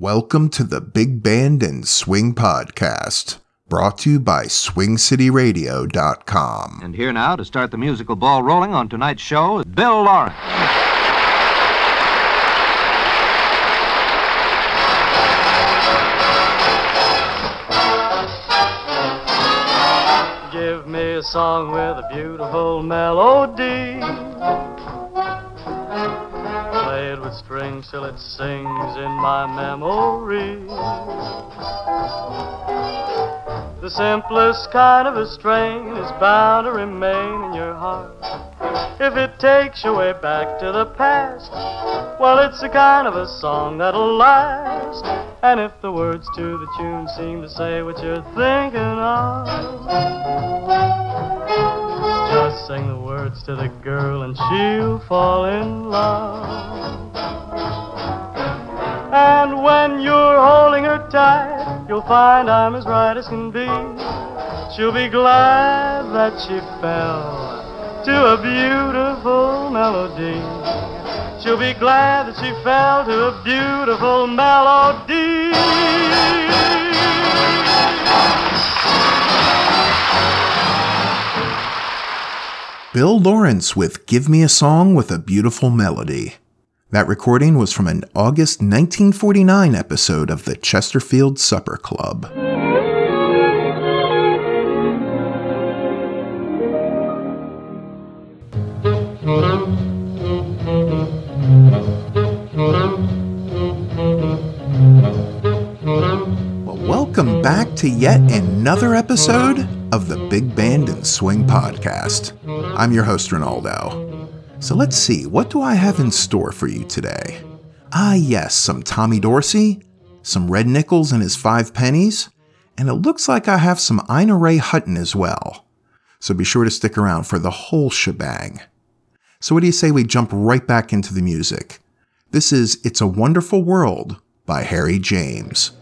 Welcome to the Big Band and Swing Podcast, brought to you by SwingCityRadio.com. And here now to start the musical ball rolling on tonight's show is Bill Lawrence. Give me a song with a beautiful melody. With strings till it sings in my memory. The simplest kind of a strain is bound to remain in your heart. If it takes you way back to the past, well, it's the kind of a song that'll last. And if the words to the tune seem to say what you're thinking of, just sing the words to the girl and she'll fall in love. And when you're holding her tight, you'll find I'm as right as can be. She'll be glad that she fell to a beautiful melody. She'll be glad that she fell to a beautiful melody. Bill Lawrence with Give Me a Song with a Beautiful Melody. That recording was from an August 1949 episode of the Chesterfield Supper Club. Back to yet another episode of the Big Band and Swing Podcast. I'm your host, Ronaldo. So let's see, what do I have in store for you today? Ah, yes, some Tommy Dorsey, some Red Nichols and his five pennies, and it looks like I have some Ina Ray Hutton as well. So be sure to stick around for the whole shebang. So, what do you say we jump right back into the music? This is It's a Wonderful World by Harry James.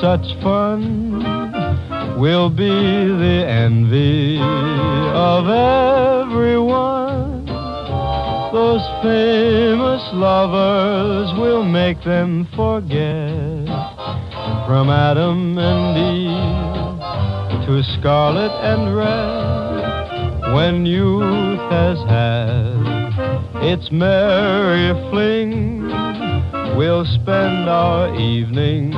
Such fun. We'll be the envy of everyone. Those famous lovers will make them forget from Adam and Eve to Scarlett and Rhett when youth has had its merry fling. We'll spend our evenings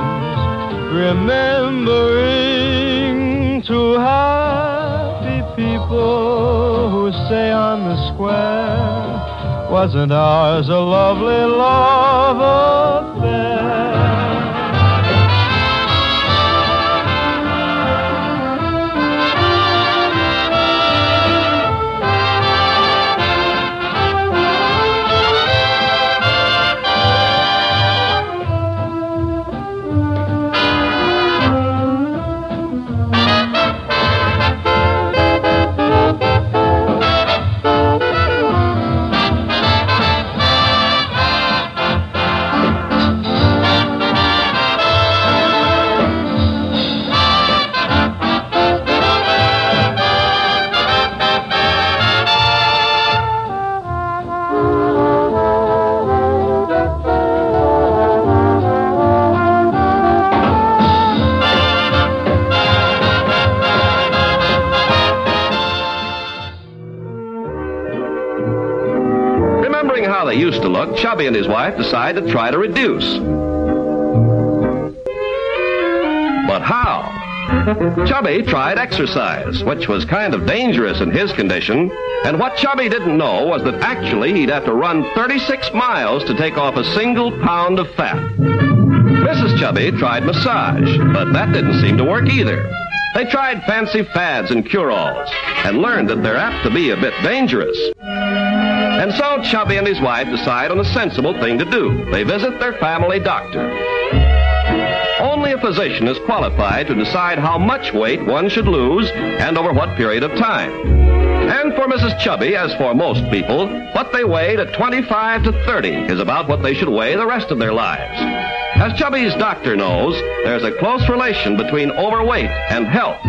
remembering two happy people who say on the square, wasn't ours a lovely love to try to reduce. But how? Chubby tried exercise, which was kind of dangerous in his condition. And what Chubby didn't know was that actually he'd have to run 36 miles to take off a single pound of fat. Mrs. Chubby tried massage, but that didn't seem to work either. They tried fancy fads and cure-alls and learned that they're apt to be a bit dangerous. And so Chubby and his wife decide on a sensible thing to do. They visit their family doctor. Only a physician is qualified to decide how much weight one should lose and over what period of time. And for Mrs. Chubby, as for most people, what they weighed at 25 to 30 is about what they should weigh the rest of their lives. As Chubby's doctor knows, there's a close relation between overweight and health.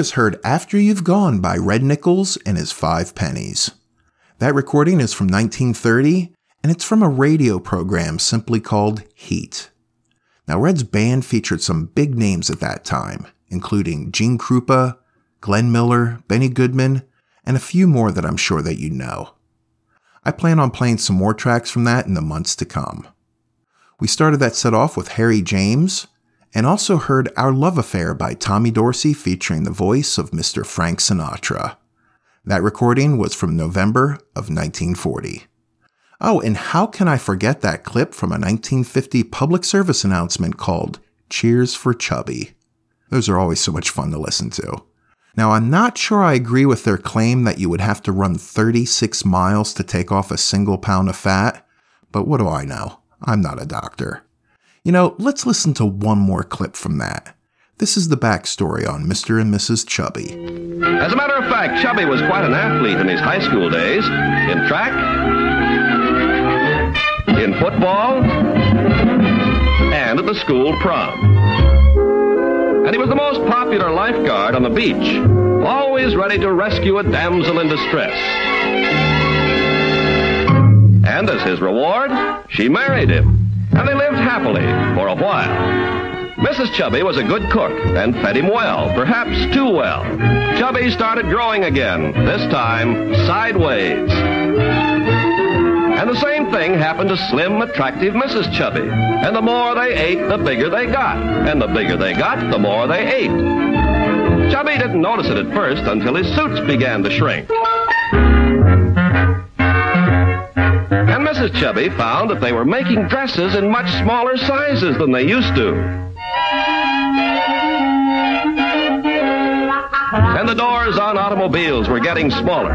Just heard After You've Gone by Red Nichols and his Five Pennies. That recording is from 1930, and it's from a radio program simply called Heat. Now, Red's band featured some big names at that time, including Gene Krupa, Glenn Miller, Benny Goodman, and a few more that I'm sure that you know. I plan on playing some more tracks from that in the months to come. We started that set off with Harry James, and also heard Our Love Affair by Tommy Dorsey featuring the voice of Mr. Frank Sinatra. That recording was from November of 1940. Oh, and how can I forget that clip from a 1950 public service announcement called Cheers for Chubby? Those are always so much fun to listen to. Now, I'm not sure I agree with their claim that you would have to run 36 miles to take off a single pound of fat, but what do I know? I'm not a doctor. You know, let's listen to one more clip from that. This is the backstory on Mr. and Mrs. Chubby. As a matter of fact, Chubby was quite an athlete in his high school days. In track, in football, and at the school prom. And he was the most popular lifeguard on the beach, always ready to rescue a damsel in distress. And as his reward, she married him and they lived happily for a while. Mrs. Chubby was a good cook and fed him well, perhaps too well. Chubby started growing again, this time sideways. And the same thing happened to slim, attractive Mrs. Chubby. And the more they ate, the bigger they got. And the bigger they got, the more they ate. Chubby didn't notice it at first until his suits began to shrink. Mrs. Chubby found that they were making dresses in much smaller sizes than they used to. And the doors on automobiles were getting smaller.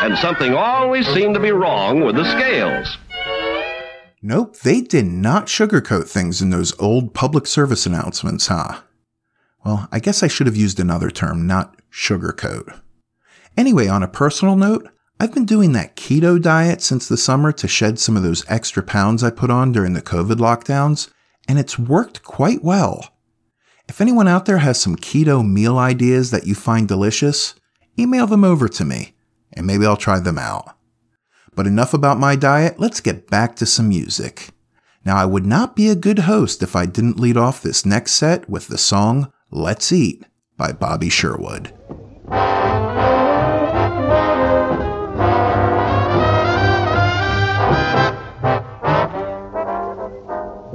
And something always seemed to be wrong with the scales. Nope, they did not sugarcoat things in those old public service announcements, huh? Well, I guess I should have used another term, not sugarcoat. Anyway, on a personal note, I've been doing that keto diet since the summer to shed some of those extra pounds I put on during the COVID lockdowns, and it's worked quite well. If anyone out there has some keto meal ideas that you find delicious, email them over to me, and maybe I'll try them out. But enough about my diet, let's get back to some music. Now, I would not be a good host if I didn't lead off this next set with the song Let's Eat by Bobby Sherwood.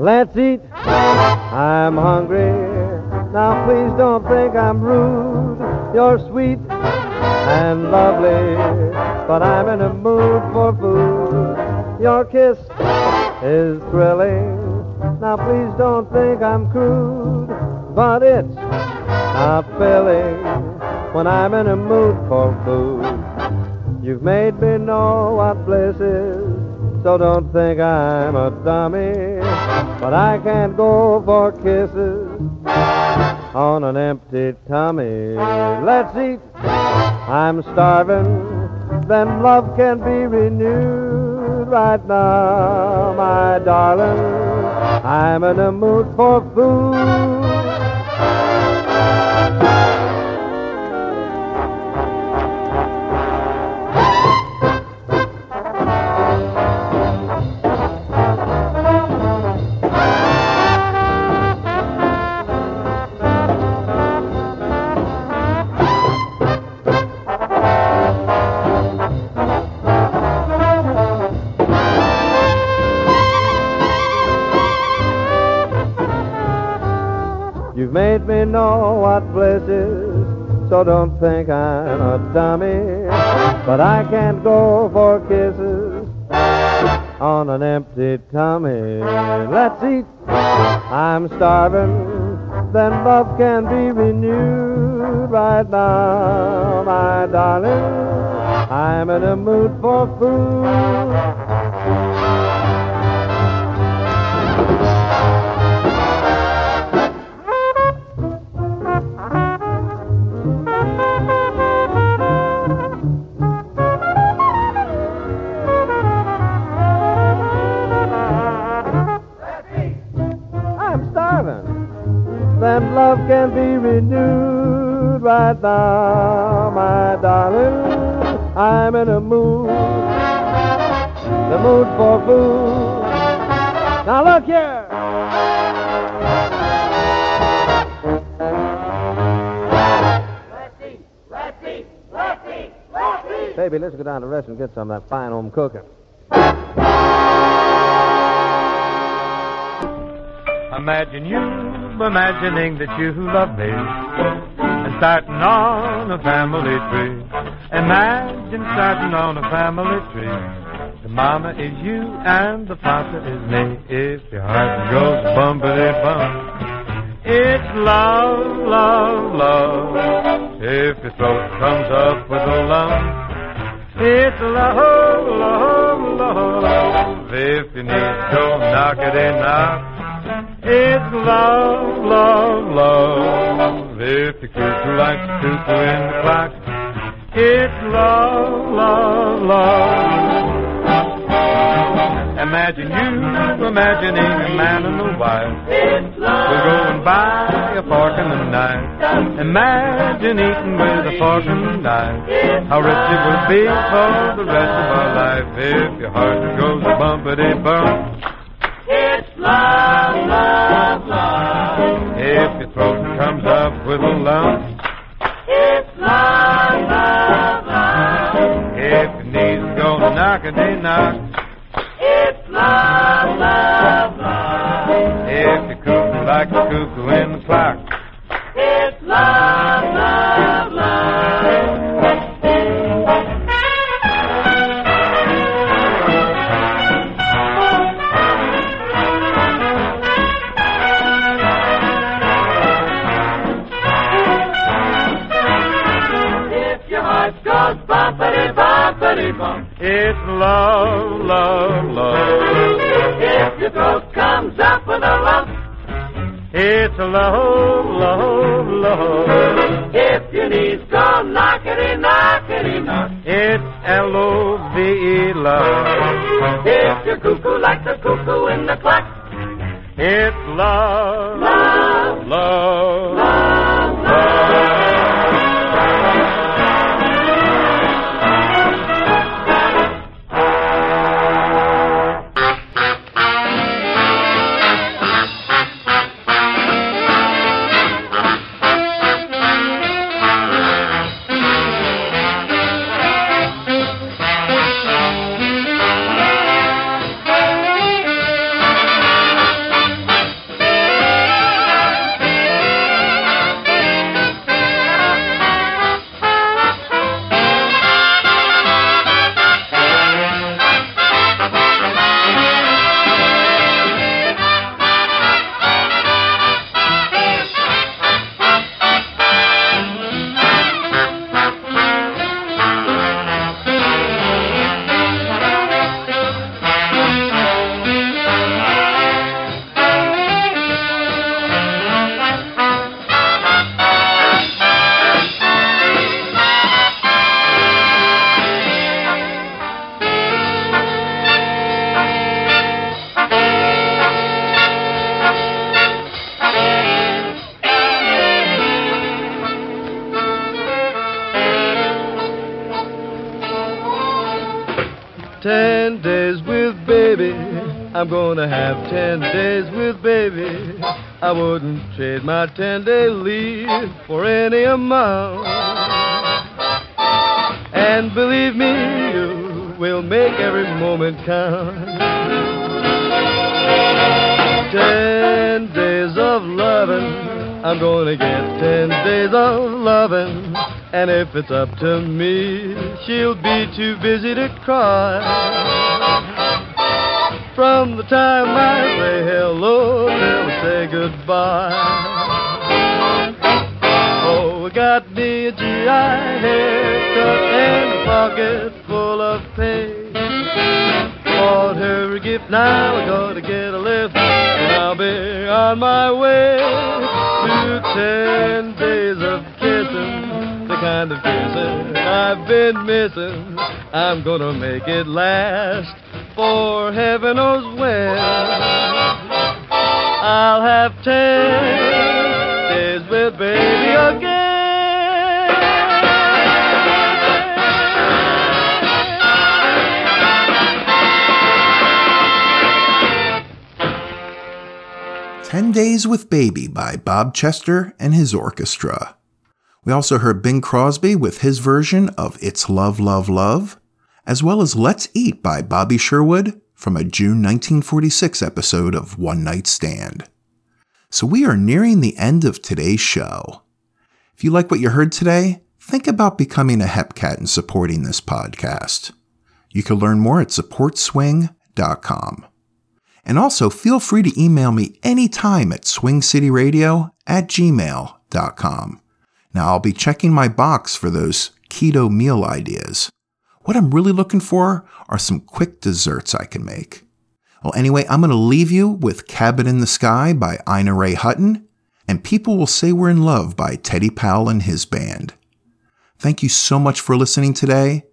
Let's eat. I'm hungry. Now please don't think I'm rude. You're sweet and lovely, but I'm in a mood for food. Your kiss is thrilling. Now please don't think I'm crude, but it's not filling when I'm in a mood for food. You've made me know what bliss is so don't think I'm a dummy. But I can't go for kisses on an empty tummy. Let's eat. I'm starving. Then love can be renewed right now, my darling. I'm in a mood for food. You've made me know what bliss is, so don't think I'm a dummy. But I can't go for kisses on an empty tummy. Let's eat. I'm starving. Then love can be renewed right now, my darling. I'm in a mood for food. I'm starving. Then love can be renewed right now, my darling. I'm in a mood. The mood for food. Now look here. Baby, let's go down to the restaurant and get some of that fine home cooking. Imagine you imagining that you love me and starting on a family tree. Imagine starting on a family tree. The mama is you and the papa is me. If your heart goes bumpity bump, it's love, love, love. If your throat comes up with a lump, it's love, love, love. If you need to knock it in, knock. It's love, love, love. If the cuckoo likes to cuckoo in the clock, it's love, love, love. Imagine you imagining a man and a wife. We're going by a fork and a knife. Imagine eating with a fork and a knife. How rich it will be for the rest of our life if your heart goes bumpity bump. Love, love, love. If your throat comes up with a lump, It's love, love, love. if your knees go knock a day knock, It's love, love, love. if you cuckoo like the cuckoo in the clock, It's love, love, love. It's love, love, love. If your throat comes up with a lump. It's love, love, love. If your knees go knockety, knockety, knock. It's L-O-V-E love. If you're cuckoo like I'm gonna have ten days with baby. I wouldn't trade my ten day leave for any amount. And believe me, you will make every moment count. Ten days of loving. I'm gonna get ten days of loving. And if it's up to me, she'll be too busy to cry. From the time I say hello I say goodbye. Oh, I got me a GI haircut and a pocket full of pay. Bought her a gift, now I gotta get a lift, and I'll be on my way to ten days of kissing, the kind of kissing I've been missing. I'm gonna make it last for heaven knows when. I'll have ten days with baby again. Ten Days with Baby by Bob Chester and his orchestra. We also heard Bing Crosby with his version of It's Love, Love, Love, as well as Let's Eat by Bobby Sherwood from a June 1946 episode of One Night Stand. So we are nearing the end of today's show. If you like what you heard today, think about becoming a Hepcat and supporting this podcast. You can learn more at supportswing.com. And also feel free to email me anytime at swingcityradio at gmail.com. Now I'll be checking my box for those keto meal ideas. What I'm really looking for are some quick desserts I can make. Well, anyway, I'm going to leave you with Cabin in the Sky by Ina Ray Hutton and People Will Say We're in Love by Teddy Powell and his band. Thank you so much for listening today.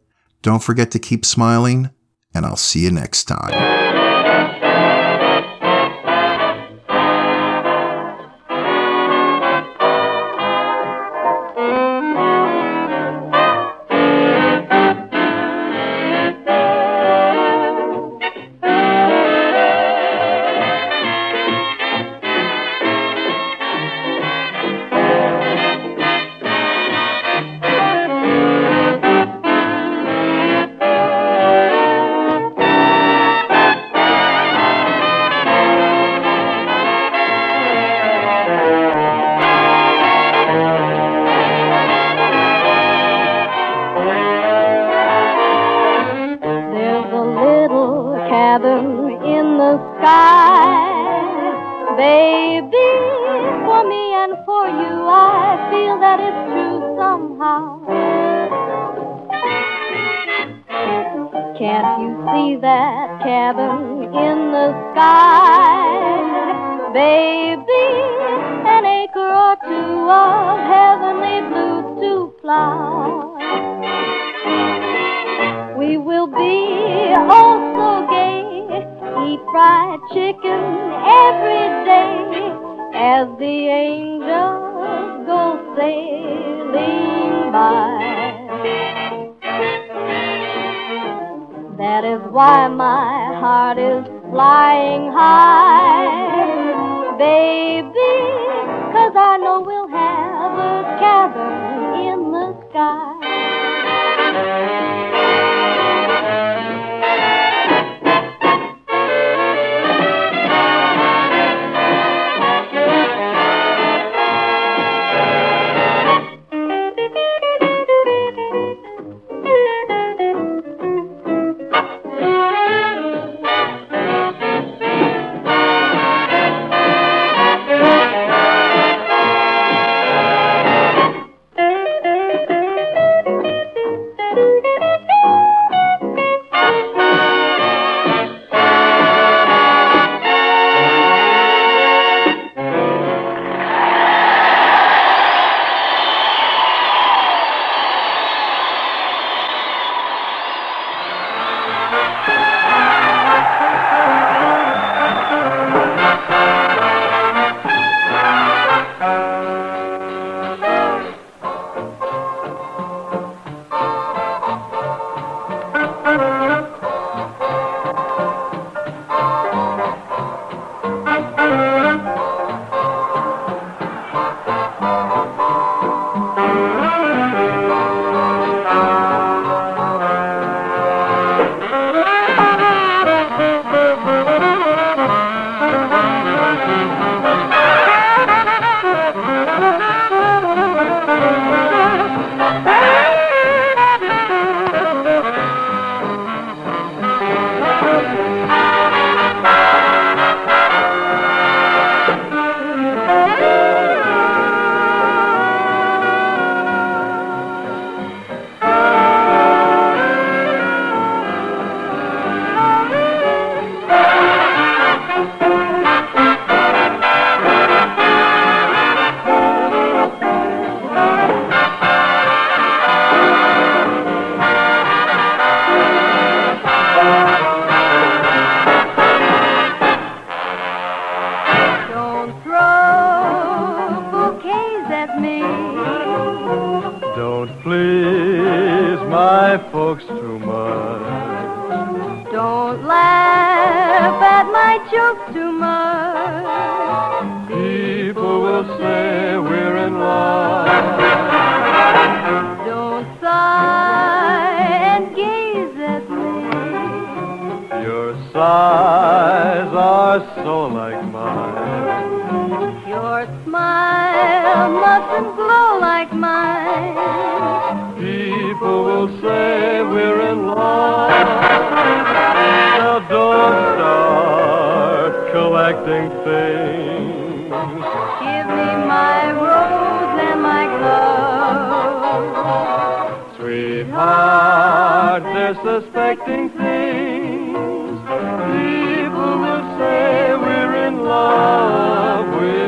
Don't forget to keep smiling, and I'll see you next time. That cabin in the sky, baby? An acre or two of heavenly blue to fly. We will be oh so gay, eat fried chicken every day as the angels go sailing by. That is why my heart is flying high, baby, 'cause I know we'll have a cabin in the sky. Don't laugh at my joke too much. People will say we're in love. Don't sigh and gaze at me. Your sighs are so like mine. Your smile mustn't glow like mine. People will say we're in love. Collecting things. Give me my rose and my glove. Sweetheart, they're suspecting things. People will say we're in love, we're